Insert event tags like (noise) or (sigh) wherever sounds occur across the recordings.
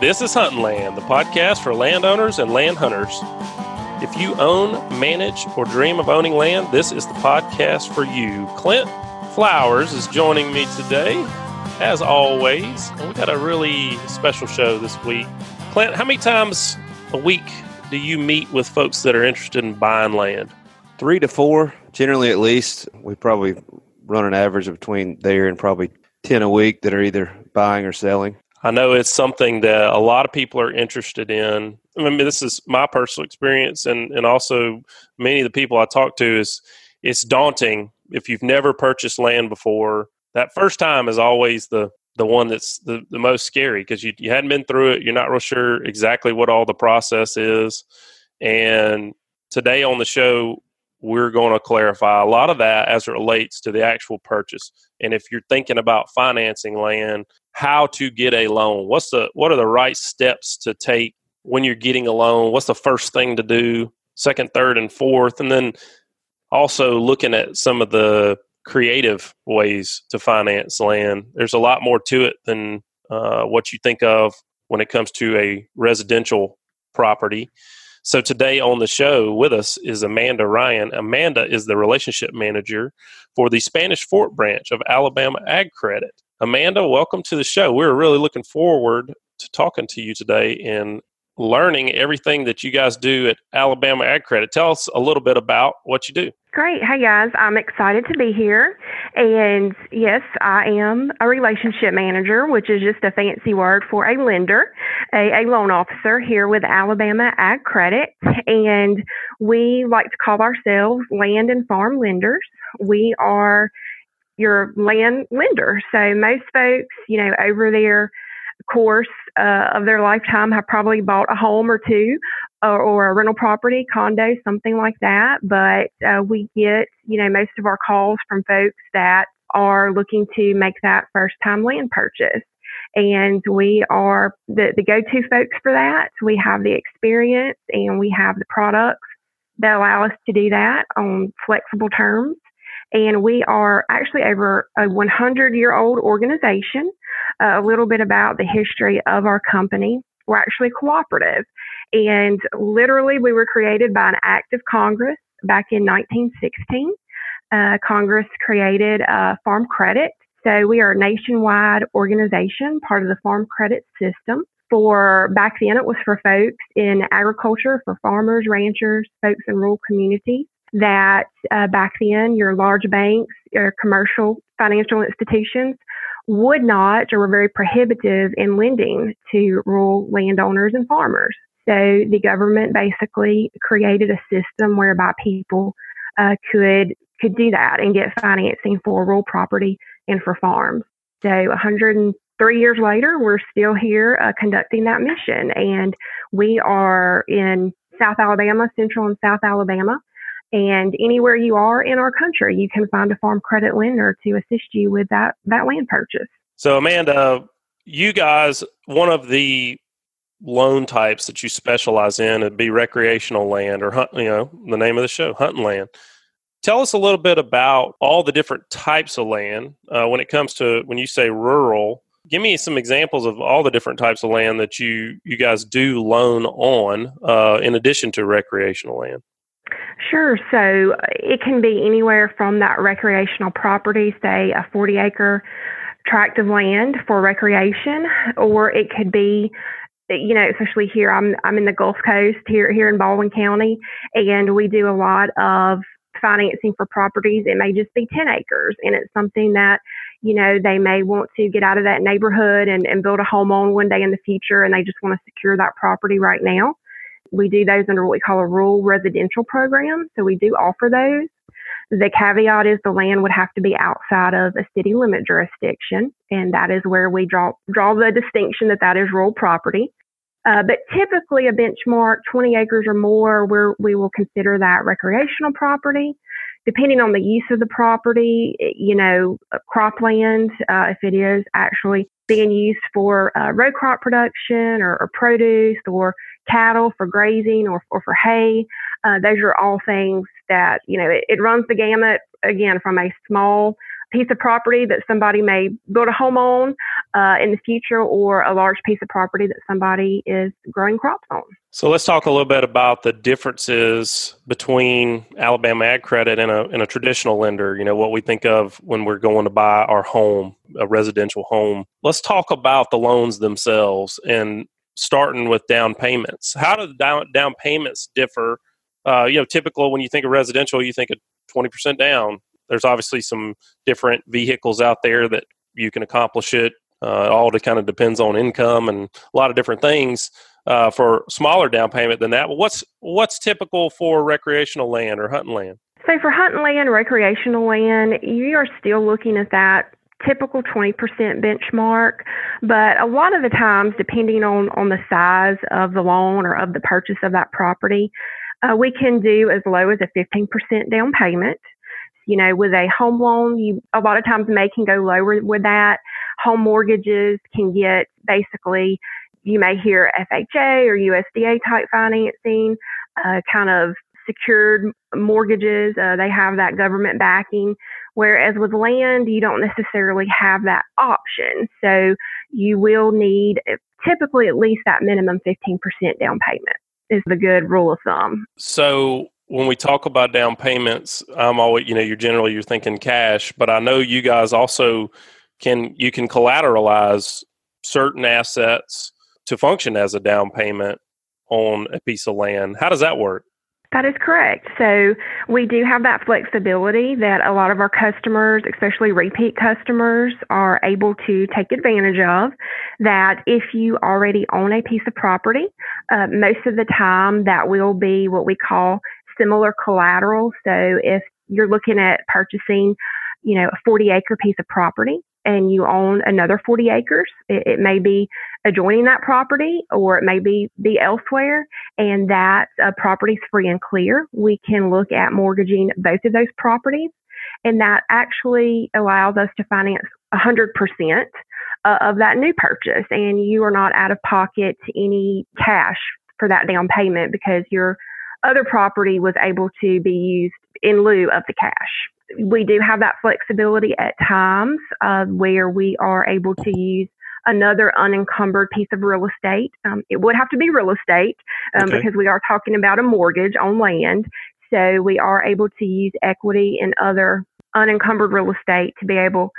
This is Hunting Land, the podcast for landowners and land hunters. If you own, manage, or dream of owning land, this is the podcast for you. Clint Flowers is joining me today, as always. And we got a really special show this week. Clint, how many times a week do you meet with folks that are interested in buying land? Three to four, generally at least. We probably run an average between there and probably 10 a week that are either buying or selling. I know it's something that a lot of people are interested in. I mean, this is my personal experience, and and also many of the people I talk to is it's daunting if you've never purchased land before. That first time is always the the one that's the, the most scary because you, you hadn't been through it. You're not real sure exactly what all the process is. And today on the show, we're going to clarify a lot of that as it relates to the actual purchase. And if you're thinking about financing land, how to get a loan. What's the what are the right steps to take when you're getting a loan? What's the first thing to do? Second, third, and fourth, and then also looking at some of the creative ways to finance land. There's a lot more to it than uh, what you think of when it comes to a residential property. So today on the show with us is Amanda Ryan. Amanda is the relationship manager for the Spanish Fort branch of Alabama Ag Credit. Amanda, welcome to the show. We're really looking forward to talking to you today and learning everything that you guys do at Alabama Ag Credit. Tell us a little bit about what you do. Great. Hey guys, I'm excited to be here. And yes, I am a relationship manager, which is just a fancy word for a lender, a, a loan officer here with Alabama Ag Credit. And we like to call ourselves land and farm lenders. We are your land lender. So most folks, you know, over their course uh, of their lifetime have probably bought a home or two or, or a rental property, condo, something like that. But uh, we get, you know, most of our calls from folks that are looking to make that first time land purchase. And we are the, the go to folks for that. We have the experience and we have the products that allow us to do that on flexible terms. And we are actually over a 100 year old organization. Uh, a little bit about the history of our company. We're actually cooperative. And literally, we were created by an act of Congress back in 1916. Uh, Congress created uh, Farm Credit. So we are a nationwide organization, part of the Farm Credit system. For back then, it was for folks in agriculture, for farmers, ranchers, folks in rural communities that uh, back then your large banks or commercial financial institutions would not or were very prohibitive in lending to rural landowners and farmers. So the government basically created a system whereby people uh, could could do that and get financing for rural property and for farms. So 103 years later, we're still here uh, conducting that mission, and we are in South Alabama, Central and South Alabama. And anywhere you are in our country, you can find a farm credit lender to assist you with that, that land purchase. So, Amanda, you guys, one of the loan types that you specialize in would be recreational land or hunt, you know, the name of the show, hunting land. Tell us a little bit about all the different types of land uh, when it comes to when you say rural. Give me some examples of all the different types of land that you you guys do loan on, uh, in addition to recreational land. Sure. So uh, it can be anywhere from that recreational property, say a 40 acre tract of land for recreation, or it could be, you know, especially here, I'm, I'm in the Gulf Coast here, here in Baldwin County, and we do a lot of financing for properties. It may just be 10 acres, and it's something that, you know, they may want to get out of that neighborhood and, and build a home on one day in the future, and they just want to secure that property right now. We do those under what we call a rural residential program. So we do offer those. The caveat is the land would have to be outside of a city limit jurisdiction, and that is where we draw draw the distinction that that is rural property. Uh, but typically, a benchmark 20 acres or more, where we will consider that recreational property. Depending on the use of the property, you know, cropland, uh, if it is actually being used for uh, row crop production or, or produce or cattle for grazing or, or for hay. Uh, those are all things that, you know, it, it, runs the gamut again from a small piece of property that somebody may build a home on uh, in the future or a large piece of property that somebody is growing crops on. So let's talk a little bit about the differences between Alabama Ag Credit and a, and a traditional lender. You know, what we think of when we're going to buy our home, a residential home. Let's talk about the loans themselves and starting with down payments. How do the down, down payments differ? Uh, you know, typical when you think of residential, you think of 20% down. There's obviously some different vehicles out there that you can accomplish it. Uh, it all kind of depends on income and a lot of different things uh, for smaller down payment than that. But what's what's typical for recreational land or hunting land? So for hunting land, recreational land, you are still looking at that typical 20% benchmark, but a lot of the times, depending on, on the size of the loan or of the purchase of that property, uh, we can do as low as a 15% down payment. You know, with a home loan, you a lot of times may can go lower with that. Home mortgages can get basically, you may hear FHA or USDA type financing, uh, kind of secured mortgages. Uh, they have that government backing. Whereas with land, you don't necessarily have that option. So you will need eh, typically at least that minimum 15% down payment is the good rule of thumb. So when we talk about down payments, I'm always, you know, you're generally you're thinking cash, but I know you guys also can you can collateralize certain assets to function as a down payment on a piece of land. How does that work? That is correct. So we do have that flexibility that a lot of our customers, especially repeat customers, are able to take advantage of. That if you already own a piece of property, uh, most of the time that will be what we call similar collateral. So if you're looking at purchasing, you know, a 40 acre piece of property and you own another 40 acres, it, it may be adjoining that property or it may be, be elsewhere and that uh, property's free and clear. We can look at mortgaging both of those properties and that actually allows us to finance 100% uh, of that new purchase and you are not out of pocket any cash for that down payment because your other property was able to be used in lieu of the cash. We do have that flexibility at times uh, where we are able to use another unencumbered piece of real estate. Um, it would have to be real estate um, okay. because we are talking about a mortgage on land. So we are able to use equity in other unencumbered real estate to be able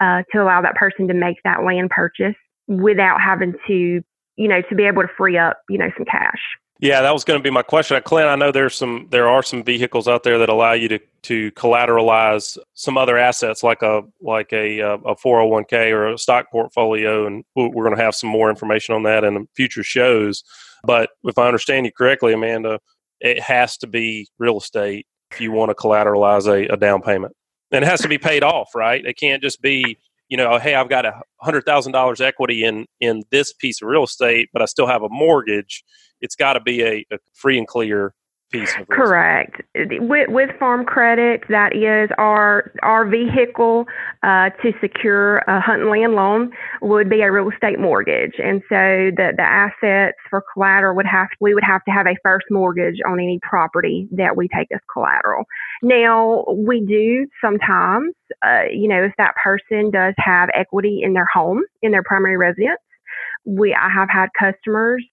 uh, to allow that person to make that land purchase without having to, you know, to be able to free up, you know, some cash. Yeah, that was going to be my question, Clint. I know there's some, there are some vehicles out there that allow you to to collateralize some other assets, like a like a uh, a 401k or a stock portfolio, and we're going to have some more information on that in future shows. But if I understand you correctly, Amanda, it has to be real estate if you want to collateralize a, a down payment, and it has to be paid off, right? It can't just be you know, hey, I've got a hundred thousand dollars equity in in this piece of real estate, but I still have a mortgage it's got to be a, a, free and clear piece of correct. With, with farm credit that is our our vehicle uh, to secure a hunt and land loan would be a real estate mortgage. And so the the assets for collateral would have we would have to have a first mortgage on any property that we take as collateral. Now we do sometimes uh, you know if that person does have equity in their home in their primary residence we I have had customers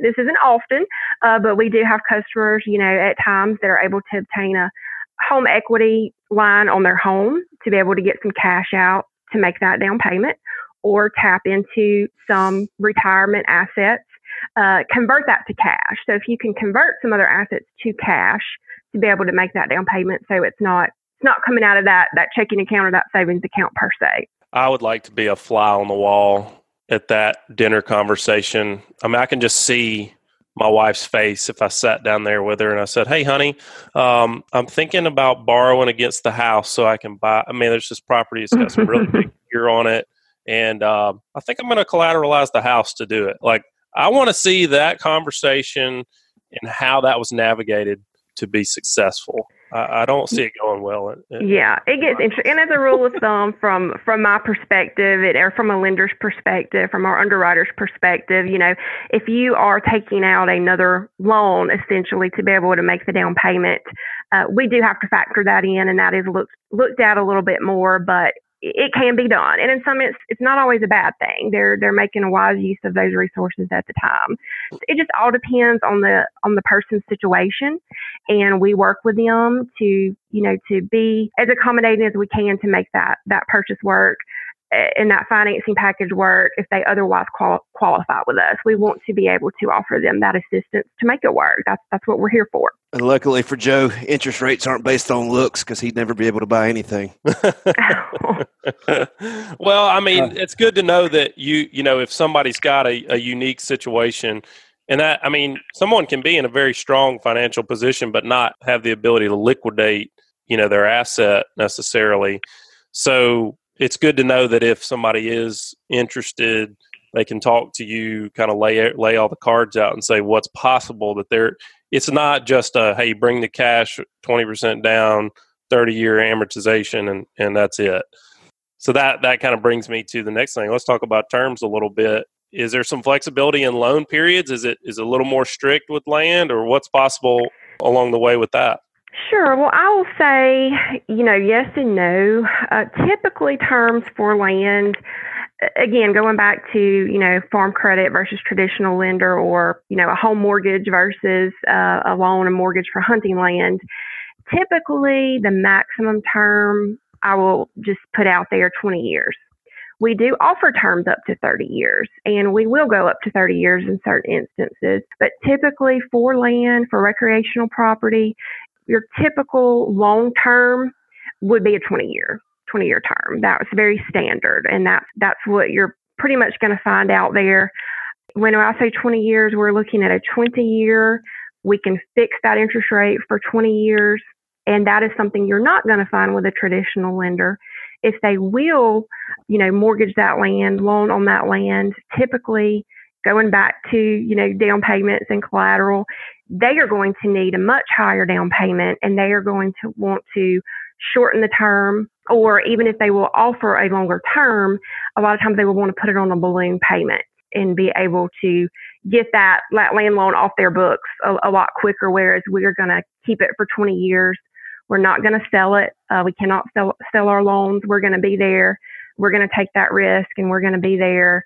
this isn't often, uh, but we do have customers, you know, at times that are able to obtain a home equity line on their home to be able to get some cash out to make that down payment or tap into some retirement assets, uh, convert that to cash. So if you can convert some other assets to cash to be able to make that down payment, so it's not it's not coming out of that that checking account or that savings account per se. I would like to be a fly on the wall at that dinner conversation. I mean, I can just see my wife's face if I sat down there with her and I said, "Hey, honey, um, I'm thinking about borrowing against the house so I can buy." I mean, there's this property that's got some really big (laughs) gear on it, and um, I think I'm going to collateralize the house to do it. Like, I want to see that conversation and how that was navigated to be successful. I, I don't see it going well. yeah, it gets interesting. And as a rule of thumb, from from my perspective, it, or from a lender's perspective, from our underwriter's perspective, you know, if you are taking out another loan essentially to be able to make the down payment, uh, we do have to factor that in, and that is looked looked at a little bit more. But it can be done. And in some, it's, it's not always a bad thing. They're, they're making a wise use of those resources at the time. It just all depends on the, on the person's situation. And we work with them to, you know, to be as accommodating as we can to make that, that purchase work eh, and that financing package work if they otherwise qual- qualify with us. We want to be able to offer them that assistance to make it work. That's that's what we're here for. And luckily for Joe, interest rates aren't based on looks because he'd never be able to buy anything. (laughs) (laughs) well, I mean, uh. it's good to know that you you know if somebody's got a, a unique situation. And that, I mean, someone can be in a very strong financial position, but not have the ability to liquidate, you know, their asset necessarily. So it's good to know that if somebody is interested, they can talk to you, kind of lay lay all the cards out and say what's possible. That they're it's not just a hey, bring the cash twenty percent down, thirty year amortization, and and that's it. So that that kind of brings me to the next thing. Let's talk about terms a little bit. Is there some flexibility in loan periods? Is it is it a little more strict with land, or what's possible along the way with that? Sure. Well, I will say, you know, yes and no. Uh, typically, terms for land, again, going back to, you know, farm credit versus traditional lender or, you know, a home mortgage versus uh, a loan, a mortgage for hunting land, typically the maximum term I will just put out there 20 years. We do offer terms up to 30 years, and we will go up to 30 years in certain instances. But typically, for land, for recreational property, your typical long term would be a 20 year 20 year term. That's very standard, and that's that's what you're pretty much going to find out there. When I say 20 years, we're looking at a 20 year. We can fix that interest rate for 20 years, and that is something you're not going to find with a traditional lender. If they will, you know, mortgage that land, loan on that land, typically going back to, you know, down payments and collateral, they are going to need a much higher down payment and they are going to want to shorten the term or even if they will offer a longer term, a lot of times they will want to put it on a balloon payment and be able to get that, land loan off their books a, a lot quicker. Whereas we're going to keep it for 20 years. We're not going to sell it. Uh, we cannot sell, sell our loans. We're going to be there. We're going to take that risk and we're going to be there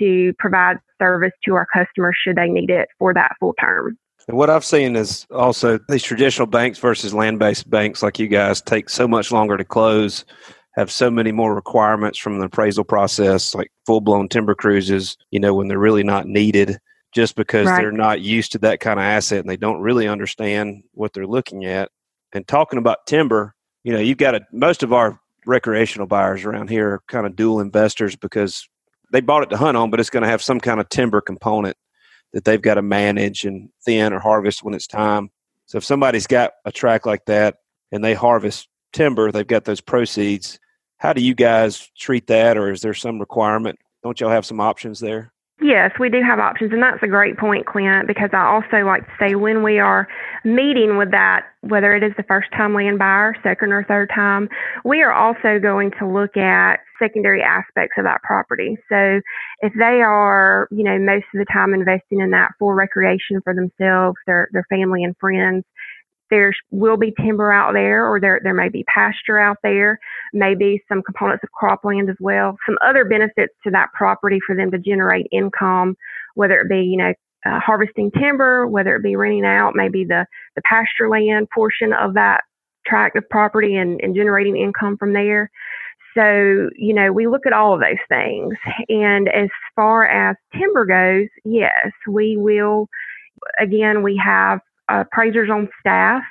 to provide service to our customers should they need it for that full term. And what I've seen is also these traditional banks versus land based banks like you guys take so much longer to close, have so many more requirements from the appraisal process, like full blown timber cruises, you know, when they're really not needed just because right. they're not used to that kind of asset and they don't really understand what they're looking at. And talking about timber, you know, you've got a, most of our recreational buyers around here are kind of dual investors because they bought it to hunt on, but it's going to have some kind of timber component that they've got to manage and thin or harvest when it's time. So if somebody's got a track like that and they harvest timber, they've got those proceeds. How do you guys treat that, or is there some requirement? Don't y'all have some options there? Yes, we do have options, and that's a great point, Clint, because I also like to say when we are meeting with that, whether it is the first time land buyer, second or third time, we are also going to look at secondary aspects of that property. So if they are, you know, most of the time investing in that for recreation for themselves, their, their family and friends, there will be timber out there or there, there may be pasture out there, maybe some components of cropland as well, some other benefits to that property for them to generate income, whether it be, you know, uh, harvesting timber, whether it be renting out maybe the, the pasture land portion of that tract of property and, and generating income from there. So, you know, we look at all of those things. And as far as timber goes, yes, we will, again, we have appraisers on staff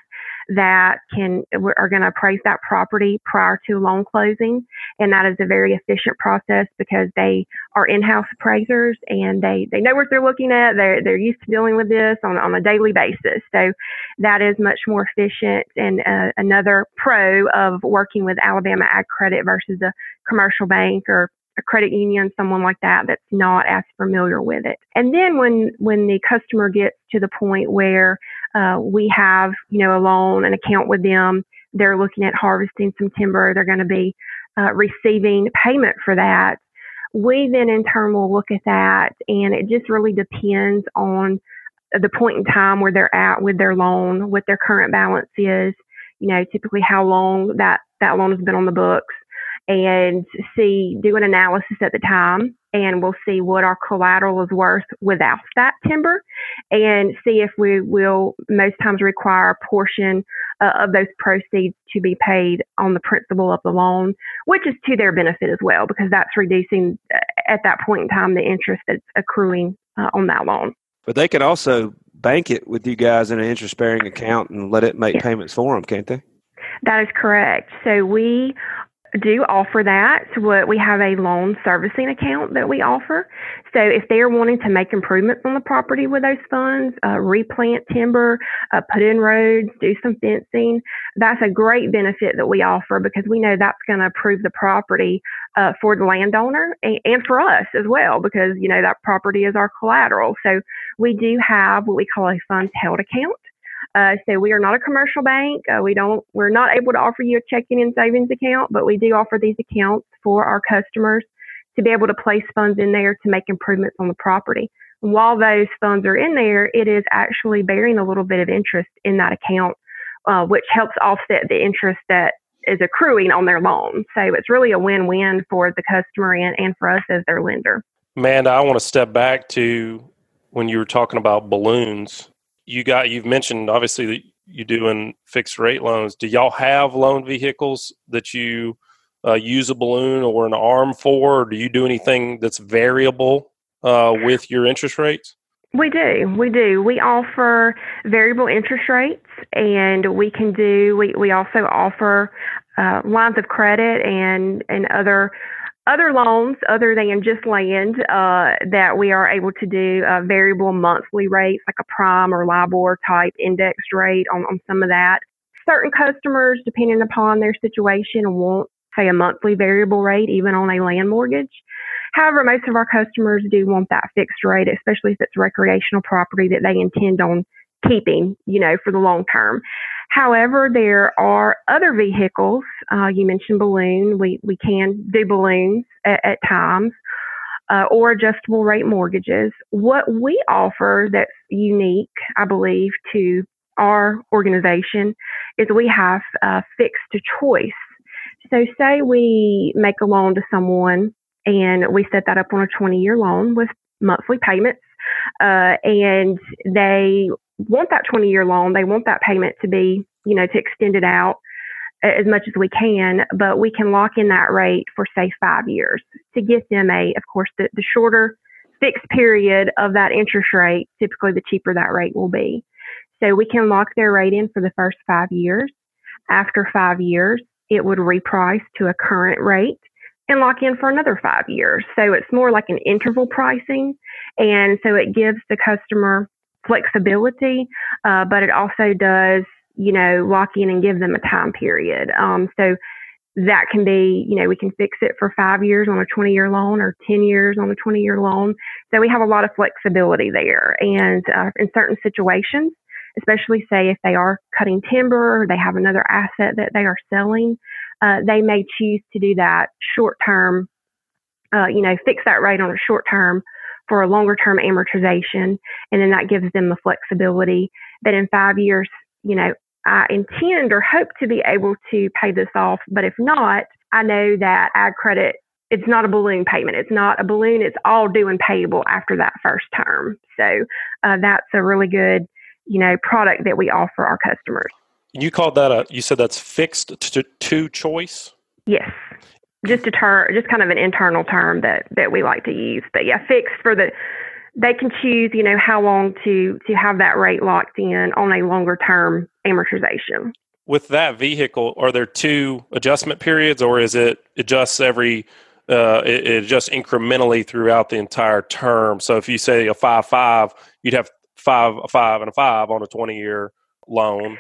that can are going to appraise that property prior to loan closing. And that is a very efficient process because they are in-house appraisers and they they know what they're looking at. They're they're used to dealing with this on on a daily basis. So that is much more efficient and uh, another pro of working with Alabama Ag Credit versus a commercial bank or a credit union, someone like that that's not as familiar with it. And then when when the customer gets to the point where uh, we have, you know, a loan, an account with them. They're looking at harvesting some timber. They're going to be uh, receiving payment for that. We then in turn will look at that, and it just really depends on the point in time where they're at with their loan, what their current balance is. You know, typically how long that that loan has been on the books, and see do an analysis at the time and we'll see what our collateral is worth without that timber and see if we will most times require a portion uh, of those proceeds to be paid on the principal of the loan, which is to their benefit as well because that's reducing uh, at that point in time the interest that's accruing uh, on that loan. But they can also bank it with you guys in an interest bearing account and let it make yes. payments for them, can't they? That is correct. So we do offer that. So we have a loan servicing account that we offer. So if they are wanting to make improvements on the property with those funds, uh, replant timber, uh, put in roads, do some fencing, that's a great benefit that we offer because we know that's going to improve the property uh, for the landowner and, and for us as well because you know that property is our collateral. So we do have what we call a funds held account. Uh, so we are not a commercial bank. Uh, we don't. We're not able to offer you a checking and savings account, but we do offer these accounts for our customers to be able to place funds in there to make improvements on the property. And while those funds are in there, it is actually bearing a little bit of interest in that account, uh, which helps offset the interest that is accruing on their loan. So it's really a win-win for the customer and, and for us as their lender. Amanda, I want to step back to when you were talking about balloons you got you've mentioned obviously that you doing fixed rate loans. Do y'all have loan vehicles that you uh, use a balloon or an arm for? Or do you do anything that's variable uh, with your interest rates? We do. We do. We offer variable interest rates, and we can do. We we also offer uh, lines of credit and and other other loans other than just land uh, that we are able to do uh, variable monthly rates like a prime or LIBOR type indexed rate on, on some of that. Certain customers, depending upon their situation, want say a monthly variable rate even on a land mortgage. However, most of our customers do want that fixed rate, especially if it's recreational property that they intend on keeping, you know, for the long term. However, there are other vehicles. Uh, you mentioned balloon. We we can do balloons at, at times, uh, or adjustable rate mortgages. What we offer that's unique, I believe, to our organization is we have a fixed choice. So, say we make a loan to someone and we set that up on a 20 year loan with monthly payments, uh, and they want that 20 year loan. They want that payment to be, you know, to extend it out uh, as much as we can, but we can lock in that rate for say five years to get them a, of course, the, the shorter fixed period of that interest rate, typically the cheaper that rate will be. So we can lock their rate in for the first five years. After five years, it would reprice to a current rate and lock in for another five years. So it's more like an interval pricing. And so it gives the customer flexibility, uh, but it also does, you know, lock in and give them a time period. Um, so that can be, you know, we can fix it for five years on a 20 year loan or 10 years on a 20 year loan. So we have a lot of flexibility there. And uh, in certain situations, especially say if they are cutting timber or they have another asset that they are selling, uh, they may choose to do that short term, uh, you know, fix that rate on a short term for a longer term amortization. And then that gives them the flexibility that in five years, you know, I intend or hope to be able to pay this off. But if not, I know that ag credit, it's not a balloon payment. It's not a balloon. It's all due and payable after that first term. So uh, that's a really good, you know, product that we offer our customers. You called that a, you said that's fixed to, to choice? Yes just a term, just kind of an internal term that that we like to use. But yeah, fixed for the they can choose, you know, how long to to have that rate locked in on a longer term amortization. With that vehicle, are there two adjustment periods, or is it adjusts every? Uh, it, it adjusts incrementally throughout the entire term. So if you say a five five, you'd have five a five and a five on a twenty year loan.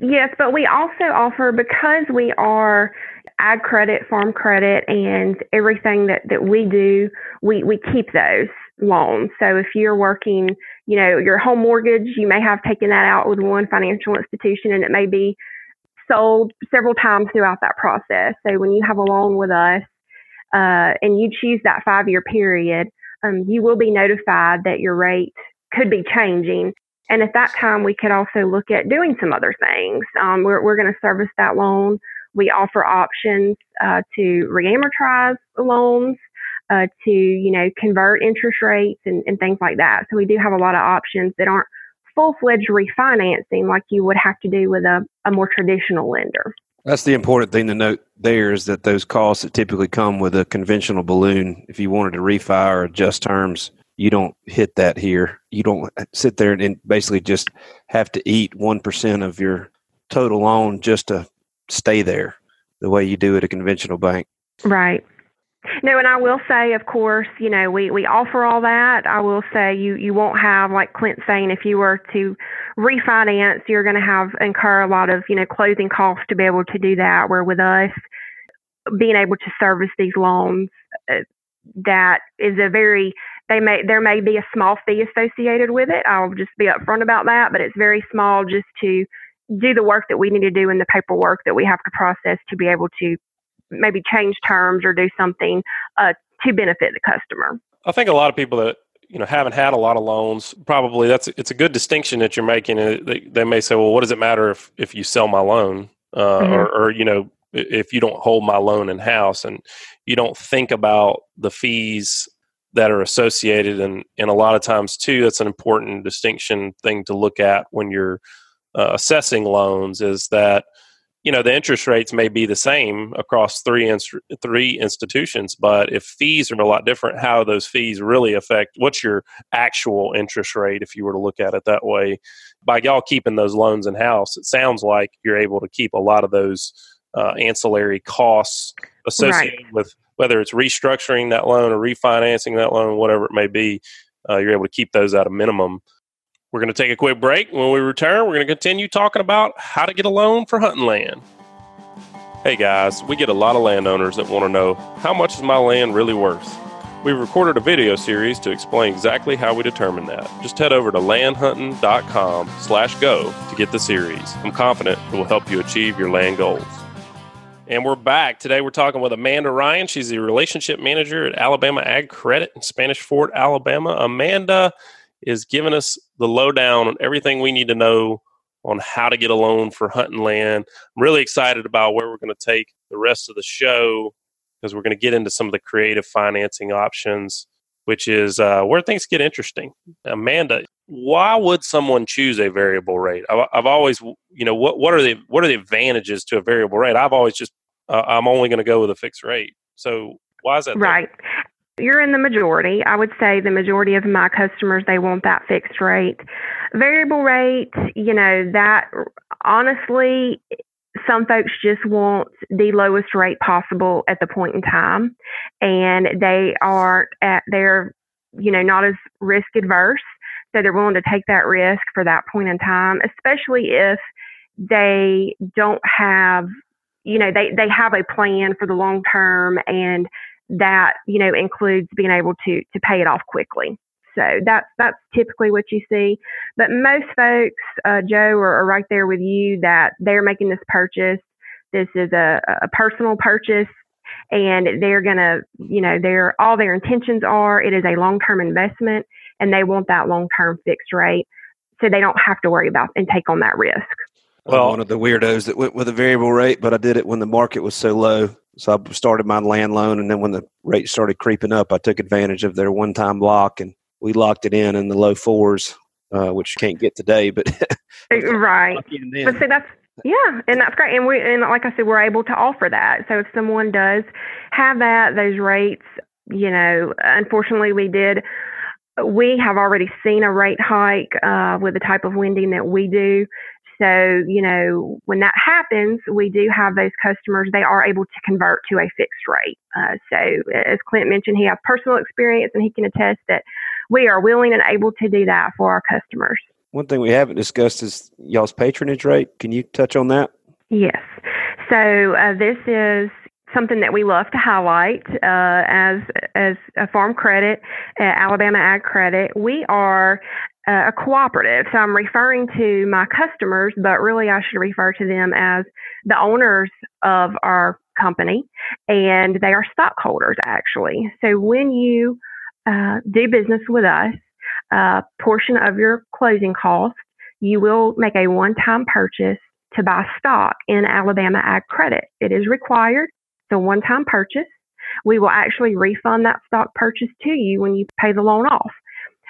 Yes, but we also offer because we are ag credit, farm credit, and everything that, that we do, we, we keep those loans. So if you're working, you know, your home mortgage, you may have taken that out with one financial institution and it may be sold several times throughout that process. So when you have a loan with us uh, and you choose that five year period, um, you will be notified that your rate could be changing. And at that time, we could also look at doing some other things. Um, we're we're going to service that loan. We offer options uh, to reamortize loans, uh, to you know convert interest rates and, and things like that. So we do have a lot of options that aren't full fledged refinancing like you would have to do with a, a more traditional lender. That's the important thing to note there is that those costs that typically come with a conventional balloon, if you wanted to refi or adjust terms, you don't hit that here. You don't sit there and basically just have to eat 1% of your total loan just to stay there the way you do at a conventional bank. Right. No, and I will say, of course, you know, we, we offer all that. I will say you, you won't have, like Clint saying, if you were to refinance, you're going to have incur a lot of, you know, closing costs to be able to do that. Where with us, being able to service these loans, uh, that is a very they may there may be a small fee associated with it. I'll just be upfront about that, but it's very small just to do the work that we need to do in the paperwork that we have to process to be able to maybe change terms or do something uh, to benefit the customer. I think a lot of people that you know haven't had a lot of loans probably that's it's a good distinction that you're making. They, they may say, well, what does it matter if if you sell my loan uh, mm-hmm. or, or you know if you don't hold my loan in house and you don't think about the fees that are associated and and a lot of times too that's an important distinction thing to look at when you're uh, assessing loans is that you know the interest rates may be the same across three inst- three institutions but if fees are a lot different how those fees really affect what's your actual interest rate if you were to look at it that way by y'all keeping those loans in house it sounds like you're able to keep a lot of those uh, ancillary costs associated right. with whether it's restructuring that loan or refinancing that loan whatever it may be uh, you're able to keep those at a minimum we're going to take a quick break. When we return, we're going to continue talking about how to get a loan for hunting land. Hey guys, we get a lot of landowners that want to know how much is my land really worth? We've recorded a video series to explain exactly how we determine that. Just head over to landhunting.com slash go to get the series. I'm confident it will help you achieve your land goals. And we're back. Today we're talking with Amanda Ryan. She's the relationship manager at Alabama Ag Credit in Spanish Fort, Alabama. Amanda, is giving us the lowdown on everything we need to know on how to get a loan for hunting land. I'm really excited about where we're going to take the rest of the show because we're going to get into some of the creative financing options, which is uh, where things get interesting. Amanda, why would someone choose a variable rate? I've, I've, always, you know, what what are the what are the advantages to a variable rate? I've always just uh, I'm only going to go with a fixed rate. So why is that? Right. You're in the majority. I would say the majority of my customers, they want that fixed rate. Variable rate, you know, that honestly, some folks just want the lowest rate possible at the point in time. And they are at, they're, you know, not as risk adverse. So they're willing to take that risk for that point in time, especially if they don't have, you know, they, they have a plan for the long term and that you know includes being able to to pay it off quickly. So that's that's typically what you see. But most folks, uh, Joe, are, are, right there with you that they're making this purchase. This is a, a personal purchase, and they're gonna, you know, their all their intentions are it is a long term investment, and they want that long term fixed rate, so they don't have to worry about and take on that risk. Well, I'm one of the weirdos that went with a variable rate, but I did it when the market was so low. So I started my land loan, and then when the rate started creeping up, I took advantage of their one-time lock, and we locked it in in the low fours, uh, which you can't get today. But (laughs) right, but see that's yeah, and that's great. And we and like I said, we're able to offer that. So if someone does have that, those rates, you know, unfortunately, we did. We have already seen a rate hike uh, with the type of lending that we do. So, you know, when that happens, we do have those customers, they are able to convert to a fixed rate. Uh, so, as Clint mentioned, he has personal experience and he can attest that we are willing and able to do that for our customers. One thing we haven't discussed is y'all's patronage rate. Can you touch on that? Yes. So, uh, this is something that we love to highlight uh, as as a farm credit, uh, Alabama Ag Credit. We are uh, a cooperative. So I'm referring to my customers, but really I should refer to them as the owners of our company, and they are stockholders actually. So when you uh, do business with us, a portion of your closing cost, you will make a one-time purchase to buy stock in Alabama Ag Credit. It is required. It's a one-time purchase. We will actually refund that stock purchase to you when you pay the loan off.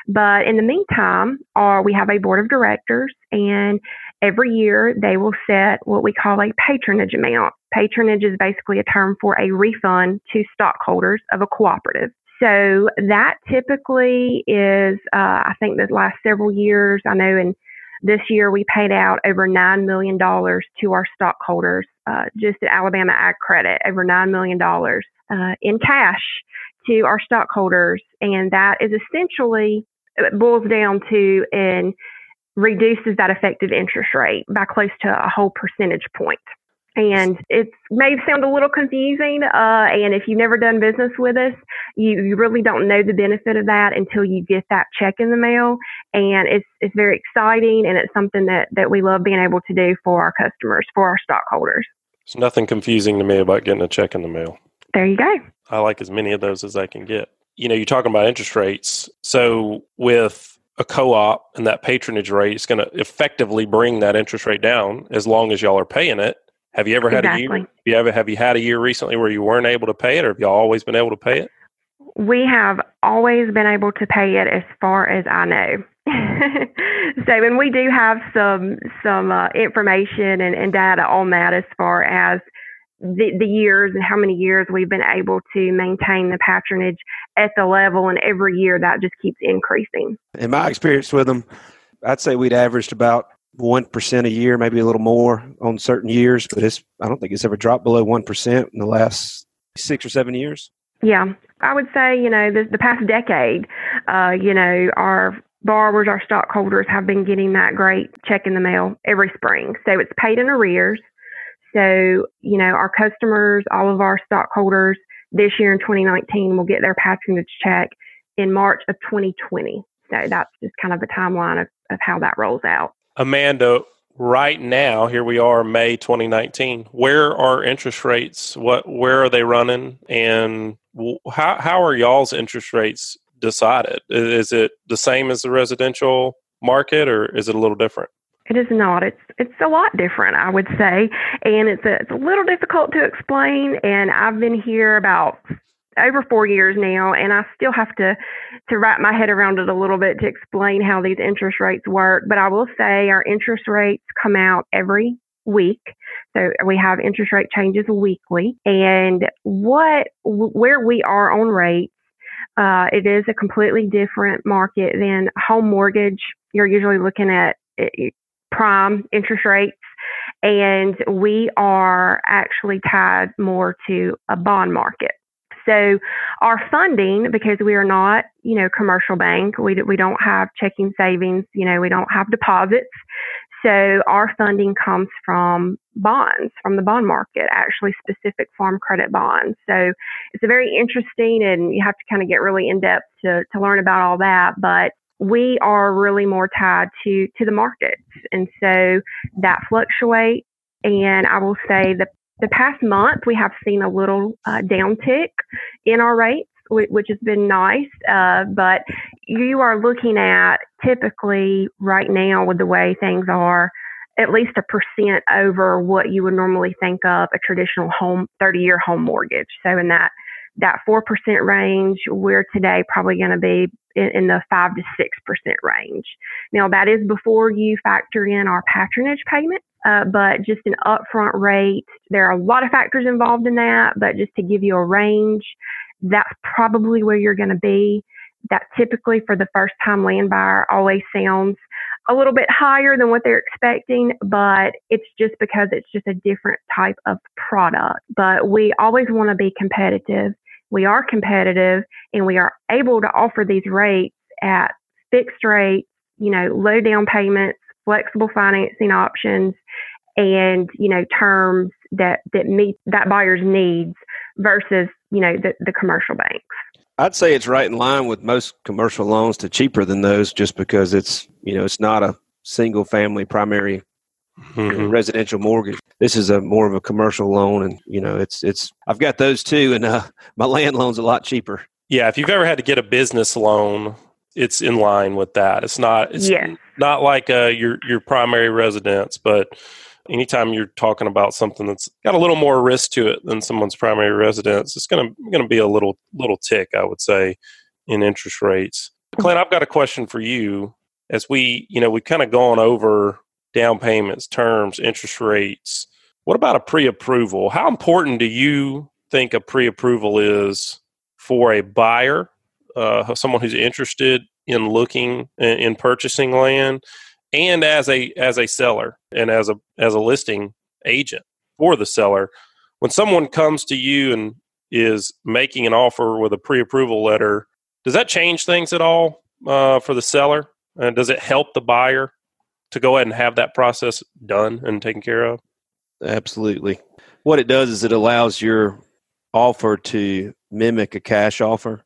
But in the meantime, uh, we have a board of directors, and every year they will set what we call a patronage amount. Patronage is basically a term for a refund to stockholders of a cooperative. So that typically is, uh, I think, the last several years. I know in this year we paid out over $9 million to our stockholders, uh, just at Alabama Ag Credit, over $9 million uh, in cash to our stockholders. And that is essentially, it boils down to and reduces that effective interest rate by close to a whole percentage point. And it may sound a little confusing. Uh, and if you've never done business with us, you, you really don't know the benefit of that until you get that check in the mail. And it's, it's very exciting and it's something that, that we love being able to do for our customers, for our stockholders. There's nothing confusing to me about getting a check in the mail. There you go. I like as many of those as I can get. You know, you're talking about interest rates. So with a co-op and that patronage rate is going to effectively bring that interest rate down as long as y'all are paying it have you ever had exactly. a year? Have you ever have you had a year recently where you weren't able to pay it, or have y'all always been able to pay it? We have always been able to pay it, as far as I know. (laughs) so, and we do have some some uh, information and, and data on that as far as the, the years and how many years we've been able to maintain the patronage at the level, and every year that just keeps increasing. In my experience with them, I'd say we'd averaged about one percent a year, maybe a little more on certain years, but it's I don't think it's ever dropped below one percent in the last six or seven years. Yeah, I would say you know the, the past decade, uh, you know our borrowers, our stockholders have been getting that great check in the mail every spring. So it's paid in arrears. So you know our customers, all of our stockholders this year in 2019 will get their patronage check in March of 2020. So that's just kind of a timeline of, of how that rolls out. Amanda, right now, here we are, May 2019. Where are interest rates? What, where are they running? And how, how are y'all's interest rates decided? Is it the same as the residential market or is it a little different? It is not. It's it's a lot different, I would say, and it's a, it's a little difficult to explain. And I've been here about over four years now, and I still have to to wrap my head around it a little bit to explain how these interest rates work. But I will say our interest rates come out every week. So we have interest rate changes weekly, and what where we are on rates, uh, it is a completely different market than home mortgage. You're usually looking at eh, prime interest rates and we are actually tied more to a bond market. So our funding, because we are not, you know, commercial bank, we, we don't have checking savings, you know, we don't have deposits. So our funding comes from bonds, from the bond market, actually specific farm credit bonds. So it's a very interesting and you have to kind of get really in depth to, to learn about all that. But we are really more tied to, to the markets. And so that fluctuates. And I will say the the past month, we have seen a little uh, downtick in our rates, which has been nice. Uh, but you are looking at typically right now with the way things are, at least a percent over what you would normally think of a traditional home 30 year home mortgage. So in that that 4% range, we're today probably going to be in, in, the 5 to 6% range. Now, that is before you factor in our patronage payment, uh, but just an upfront rate. There are a lot of factors involved in that, but just to give you a range, that's probably where you're going to be. That typically for the first time land buyer always sounds a little bit higher than what they're expecting, but it's just because it's just a different type of product. But we always want to be competitive. We are competitive and we are able to offer these rates at fixed rates, you know, low down payments, flexible financing options, and you know terms that that meet that buyer's needs versus you know the, the commercial banks. I'd say it's right in line with most commercial loans to cheaper than those just because it's, you know, it's not a single family primary mm-hmm. residential mortgage. This is a more of a commercial loan and, you know, it's it's I've got those too and uh (laughs) my land loan's a lot cheaper. Yeah, if you've ever had to get a business loan, it's in line with that. It's not it's yes. not like uh, your your primary residence, but anytime you're talking about something that's got a little more risk to it than someone's primary residence, it's going to going to be a little little tick, I would say, in interest rates. Clint, I've got a question for you. As we, you know, we've kind of gone over down payments, terms, interest rates. What about a pre-approval? How important do you think a pre-approval is for a buyer, uh, someone who's interested in looking in purchasing land? and as a as a seller and as a as a listing agent for the seller when someone comes to you and is making an offer with a pre-approval letter does that change things at all uh, for the seller and does it help the buyer to go ahead and have that process done and taken care of? Absolutely. What it does is it allows your offer to mimic a cash offer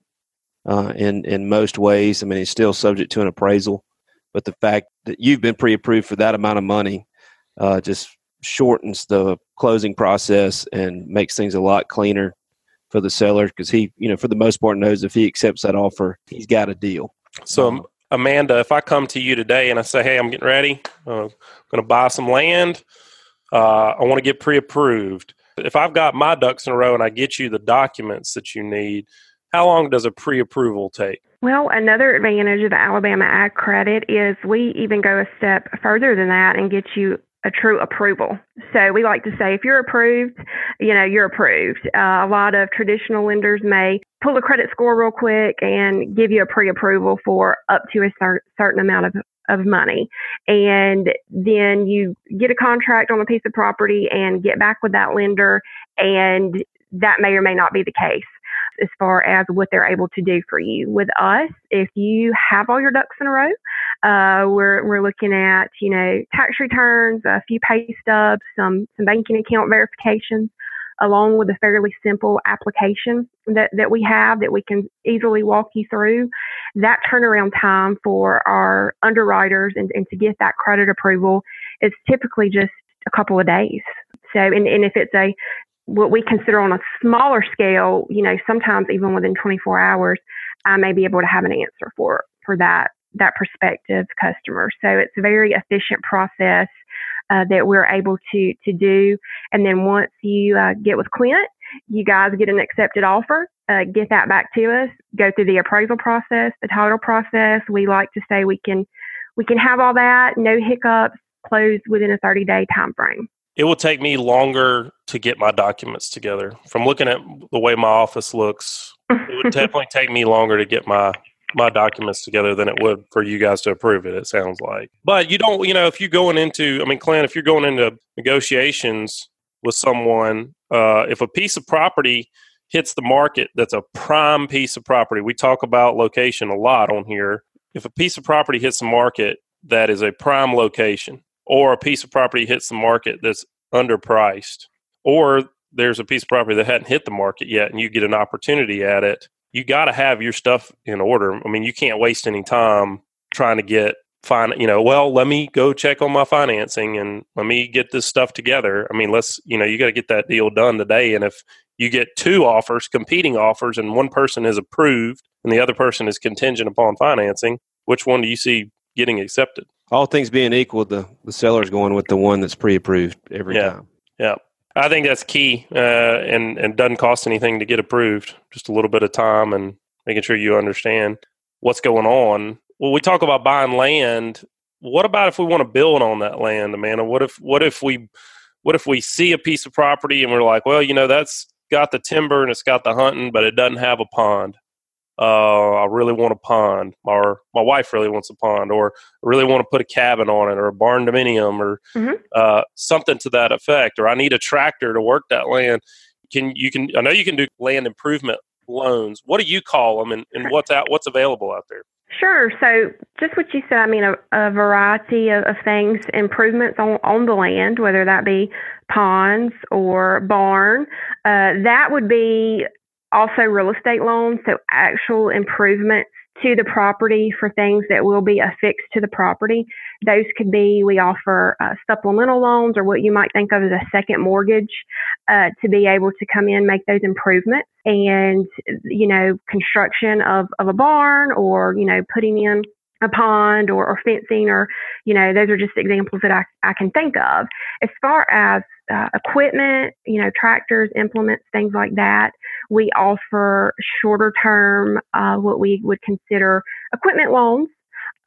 uh, in in most ways. I mean it's still subject to an appraisal but the fact that you've been pre-approved for that amount of money uh, just shortens the closing process and makes things a lot cleaner for the seller because he, you know, for the most part, knows if he accepts that offer, he's got a deal. So, um, Amanda, if I come to you today and I say, "Hey, I'm getting ready, uh, I'm going to buy some land. Uh, I want to get pre-approved." If I've got my ducks in a row and I get you the documents that you need, how long does a pre-approval take? Well, another advantage of the Alabama Ag Credit is we even go a step further than that and get you a true approval. So we like to say if you're approved, you know, you're approved. Uh, a lot of traditional lenders may pull a credit score real quick and give you a pre approval for up to a cer- certain amount of, of money. And then you get a contract on a piece of property and get back with that lender, and that may or may not be the case as far as what they're able to do for you. With us, if you have all your ducks in a row, uh, we're we're looking at you know tax returns, a few pay stubs, some some banking account verifications, along with a fairly simple application that that we have that we can easily walk you through. That turnaround time for our underwriters and, and to get that credit approval is typically just a couple of days. So, and, and if it's a what we consider on a smaller scale, you know, sometimes even within 24 hours, I may be able to have an answer for for that that prospective customer. So it's a very efficient process uh, that we're able to to do. And then once you uh, get with Clint, you guys get an accepted offer, uh, get that back to us, go through the appraisal process, the title process. We like to say we can we can have all that, no hiccups, close within a 30 day time frame it will take me longer to get my documents together. From looking at the way my office looks, it would (laughs) definitely take me longer to get my my documents together than it would for you guys to approve it. It sounds like, but you don't. You know, if you're going into, I mean, Clint, if you're going into negotiations with someone, uh, if a piece of property hits the market that's a prime piece of property, we talk about location a lot on here. If a piece of property hits the market that is a prime location, or a piece of property hits the market that's underpriced, or there's a piece of property that hadn't hit the market yet and you get an opportunity at it, you got to have your stuff in order. I mean, you can't waste any time trying to get fine, you know, well, let me go check on my financing and let me get this stuff together. I mean, let's, you know, you got to get that deal done today. And if you get two offers, competing offers, and one person is approved and the other person is contingent upon financing, which one do you see getting accepted? All things being equal, the the seller's going with the one that's pre-approved every yeah. time. Yeah, I think that's key, uh, and and doesn't cost anything to get approved. Just a little bit of time and making sure you understand what's going on. Well, we talk about buying land. What about if we want to build on that land, Amanda? What if what if we what if we see a piece of property and we're like, well, you know, that's got the timber and it's got the hunting, but it doesn't have a pond uh, I really want a pond, or my wife really wants a pond, or I really want to put a cabin on it, or a barn dominium, or mm-hmm. uh, something to that effect, or I need a tractor to work that land. Can you can I know you can do land improvement loans. What do you call them, and, and what's out what's available out there? Sure. So, just what you said, I mean, a, a variety of, of, things, improvements on, on the land, whether that be ponds or barn, uh, that would be also real estate loans, so actual improvements to the property for things that will be affixed to the property. Those could be, we offer uh, supplemental loans or what you might think of as a second mortgage uh, to be able to come in, make those improvements and, you know, construction of, of a barn or, you know, putting in a pond or, or fencing or, you know, those are just examples that I, I can think of. As far as uh, equipment, you know, tractors, implements, things like that. We offer shorter term, uh, what we would consider equipment loans,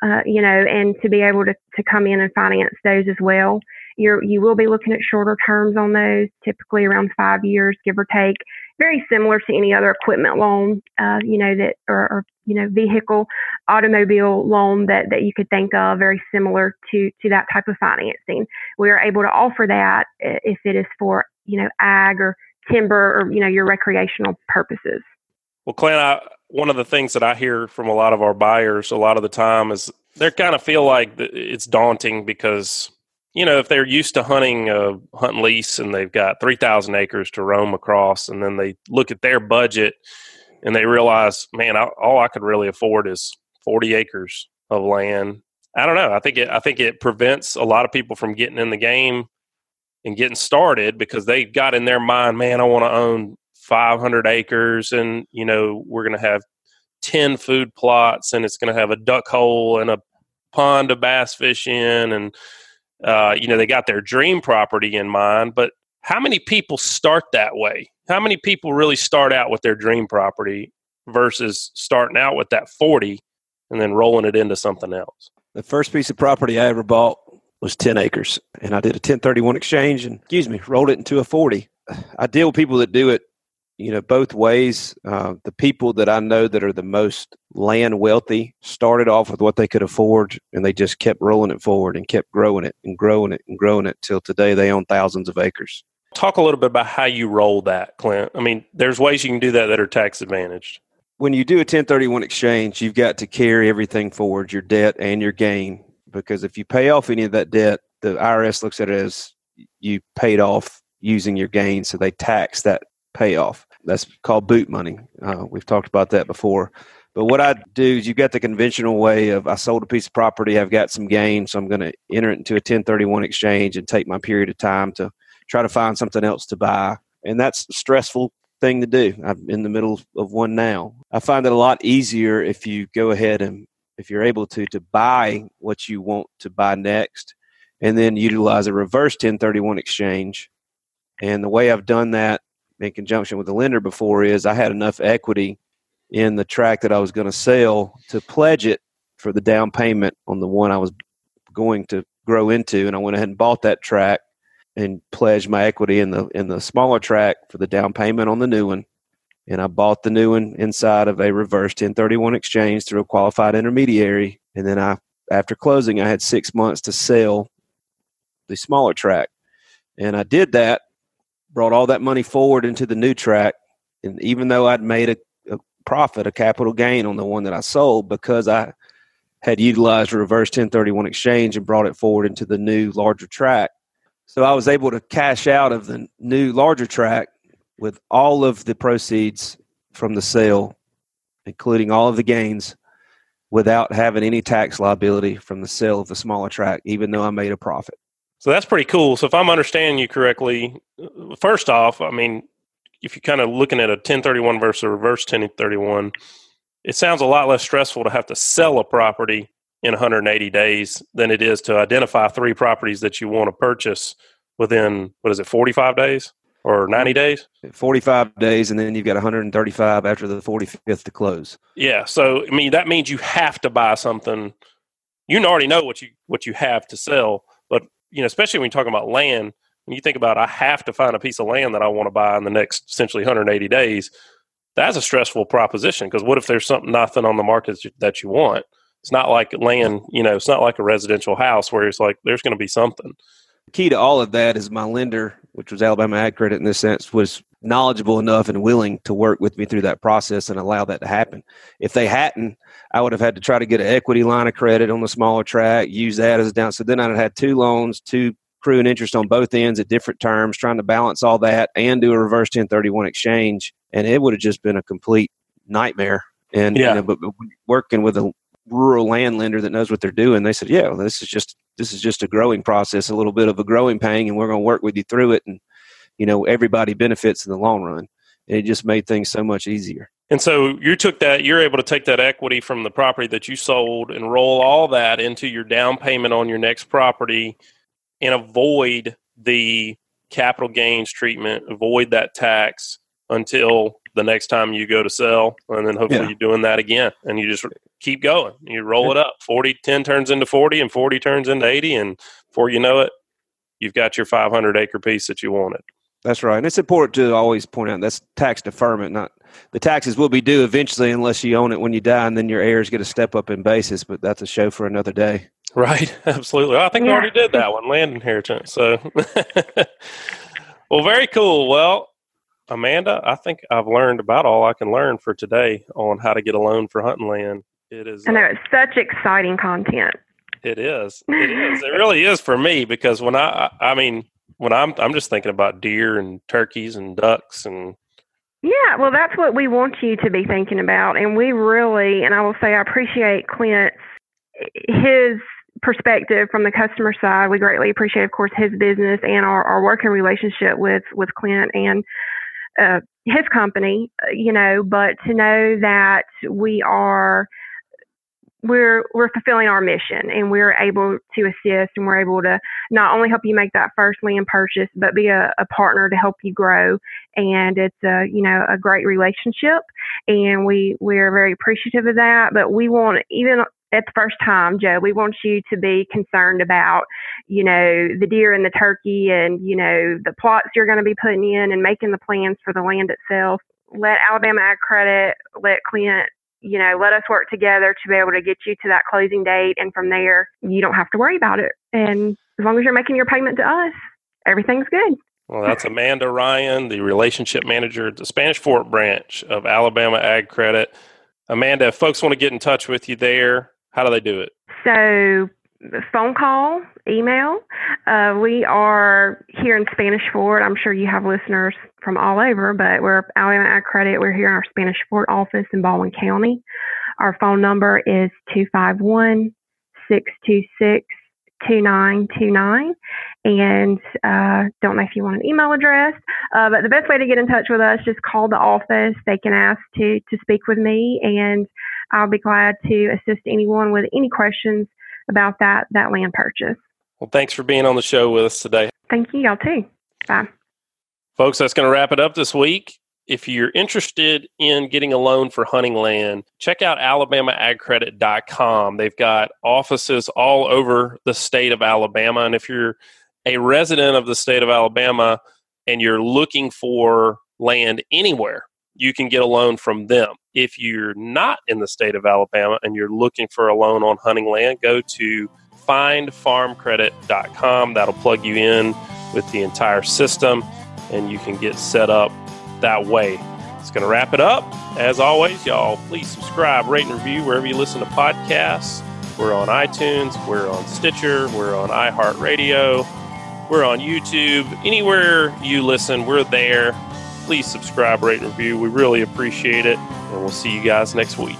uh, you know, and to be able to, to come in and finance those as well. You're, you will be looking at shorter terms on those, typically around five years, give or take. Very similar to any other equipment loan, uh, you know, that or, or you know, vehicle, automobile loan that, that you could think of, very similar to, to that type of financing. We are able to offer that if it is for, you know, ag or timber or, you know, your recreational purposes. Well, Clint, I, one of the things that I hear from a lot of our buyers a lot of the time is they kind of feel like it's daunting because you know if they're used to hunting a hunt and lease and they've got 3000 acres to roam across and then they look at their budget and they realize, man, I, all I could really afford is 40 acres of land. I don't know. I think it. I think it prevents a lot of people from getting in the game and getting started because they've got in their mind, man, I want to own 500 acres, and you know, we're going to have 10 food plots, and it's going to have a duck hole and a pond to bass fish in, and uh, you know, they got their dream property in mind. But how many people start that way? how many people really start out with their dream property versus starting out with that 40 and then rolling it into something else? The first piece of property I ever bought was 10 acres and I did a 1031 exchange and excuse me, rolled it into a 40. I deal with people that do it, you know, both ways. Uh, the people that I know that are the most land wealthy started off with what they could afford and they just kept rolling it forward and kept growing it and growing it and growing it till today they own thousands of acres. Talk a little bit about how you roll that, Clint. I mean, there's ways you can do that that are tax advantaged. When you do a 1031 exchange, you've got to carry everything forward, your debt and your gain, because if you pay off any of that debt, the IRS looks at it as you paid off using your gain, so they tax that payoff. That's called boot money. Uh, we've talked about that before. But what I do is you've got the conventional way of I sold a piece of property, I've got some gain, so I'm going to enter it into a 1031 exchange and take my period of time to try to find something else to buy. And that's a stressful thing to do. I'm in the middle of one now. I find it a lot easier if you go ahead and if you're able to to buy what you want to buy next and then utilize a reverse 1031 exchange. And the way I've done that in conjunction with the lender before is I had enough equity in the track that I was going to sell to pledge it for the down payment on the one I was going to grow into and I went ahead and bought that track and pledged my equity in the in the smaller track for the down payment on the new one. And I bought the new one inside of a reverse 1031 exchange through a qualified intermediary. And then I, after closing, I had six months to sell the smaller track. And I did that, brought all that money forward into the new track. And even though I'd made a, a profit, a capital gain on the one that I sold, because I had utilized a reverse 1031 exchange and brought it forward into the new larger track, so I was able to cash out of the new larger track with all of the proceeds from the sale, including all of the gains, without having any tax liability from the sale of the smaller track, even though I made a profit. So that's pretty cool. So if I'm understanding you correctly, first off, I mean, if you're kind of looking at a 1031 versus a reverse 1031, it sounds a lot less stressful to have to sell a property in 180 days than it is to identify three properties that you want to purchase within what is it 45 days or 90 days? 45 days and then you've got 135 after the 45th to close. Yeah so i mean that means you have to buy something. You already know what you what you have to sell you know especially when you're talking about land when you think about i have to find a piece of land that i want to buy in the next essentially 180 days that's a stressful proposition because what if there's something nothing on the market that you want it's not like land, you know, it's not like a residential house where it's like there's going to be something. The key to all of that is my lender, which was Alabama Ag Credit in this sense, was knowledgeable enough and willing to work with me through that process and allow that to happen. If they hadn't, I would have had to try to get an equity line of credit on the smaller track, use that as a down. So then I'd have had two loans, two accruing interest on both ends at different terms, trying to balance all that and do a reverse 1031 exchange. And it would have just been a complete nightmare. And, Yeah. you know, but, but working with a rural land lender that knows what they're doing, they said, yeah, well, this is just, this is just a growing process, a little bit of a growing pain, and we're going to work with you through it. And, you know, everybody benefits in the long run. And it just made things so much easier. And so you took that, you're able to take that equity from the property that you sold and roll all that into your down payment on your next property and avoid the capital gains treatment, avoid that tax until the next time you go to sell. And then hopefully Yeah. you're doing that again and you just keep going. You roll it up. 40, 10 turns into 40 and 40 turns into 80. And before you know it, you've got your 500 acre piece that you wanted. That's right. And it's important to always point out that's tax deferment, not the taxes will be due eventually unless you own it when you die and then your heirs get a step up in basis, but that's a show for another day. Right, (laughs) absolutely. I think we already did that one, land inheritance. So, (laughs) well, very cool. Well, Amanda, I think I've learned about all I can learn for today on how to get a loan for hunting land. It is. I know it's such exciting content. it is. It is. It really is for me because when I, I I mean, when I'm, I'm just thinking about deer and turkeys and ducks and Yeah, well, that's what we want you to be thinking about. And we really, and I will say, I appreciate Clint's, his perspective from the customer side. We greatly appreciate, of course, his business and our, our working relationship with, with Clint and uh, his company, uh, you know, but to know that we are. We're we're fulfilling our mission and we're able to assist and we're able to not only help you make that first land purchase, but be a, a partner to help you grow. And it's a you know a great relationship and we we're very appreciative of that. But we want even at the first time joe we want you to be concerned about you know the deer and the turkey and you know the plots you're going to be putting in and making the plans for the land itself. Let alabama ag credit let clint you know let us work together to be able to get you to that closing date and from there you don't have to worry about it and as long as you're making your payment to us everything's good Well, that's Amanda Ryan, the relationship manager at the Spanish Fort branch of Alabama Ag Credit. Amanda, if folks want to get in touch with you there, how do they do it? So, phone call, email. Uh, we are here in Spanish Fort. I'm sure you have listeners from all over, but we're Alabama Ag Credit. We're here in our Spanish Fort office in Baldwin County. Our phone number is 251 626 2929. And uh, don't know if you want an email address, uh, but the best way to get in touch with us, is just call the office. They can ask to, to speak with me, and I'll be glad to assist anyone with any questions about that, that land purchase. Well, thanks for being on the show with us today. Thank you, y'all too. Bye. Folks, that's going to wrap it up this week. If you're interested in getting a loan for hunting land, check out alabamaagcredit.com. They've got offices all over the state of Alabama. And if you're a resident of the state of Alabama and you're looking for land anywhere, you can get a loan from them. If you're not in the state of Alabama and you're looking for a loan on hunting land, go to findfarmcredit.com. That'll plug you in with the entire system and you can get set up that way. It's going to wrap it up. As always, y'all, please subscribe, rate, and review wherever you listen to podcasts. We're on iTunes, we're on Stitcher, we're on iHeartRadio, we're on YouTube. Anywhere you listen, we're there. Please subscribe, rate, and review. We really appreciate it. And we'll see you guys next week.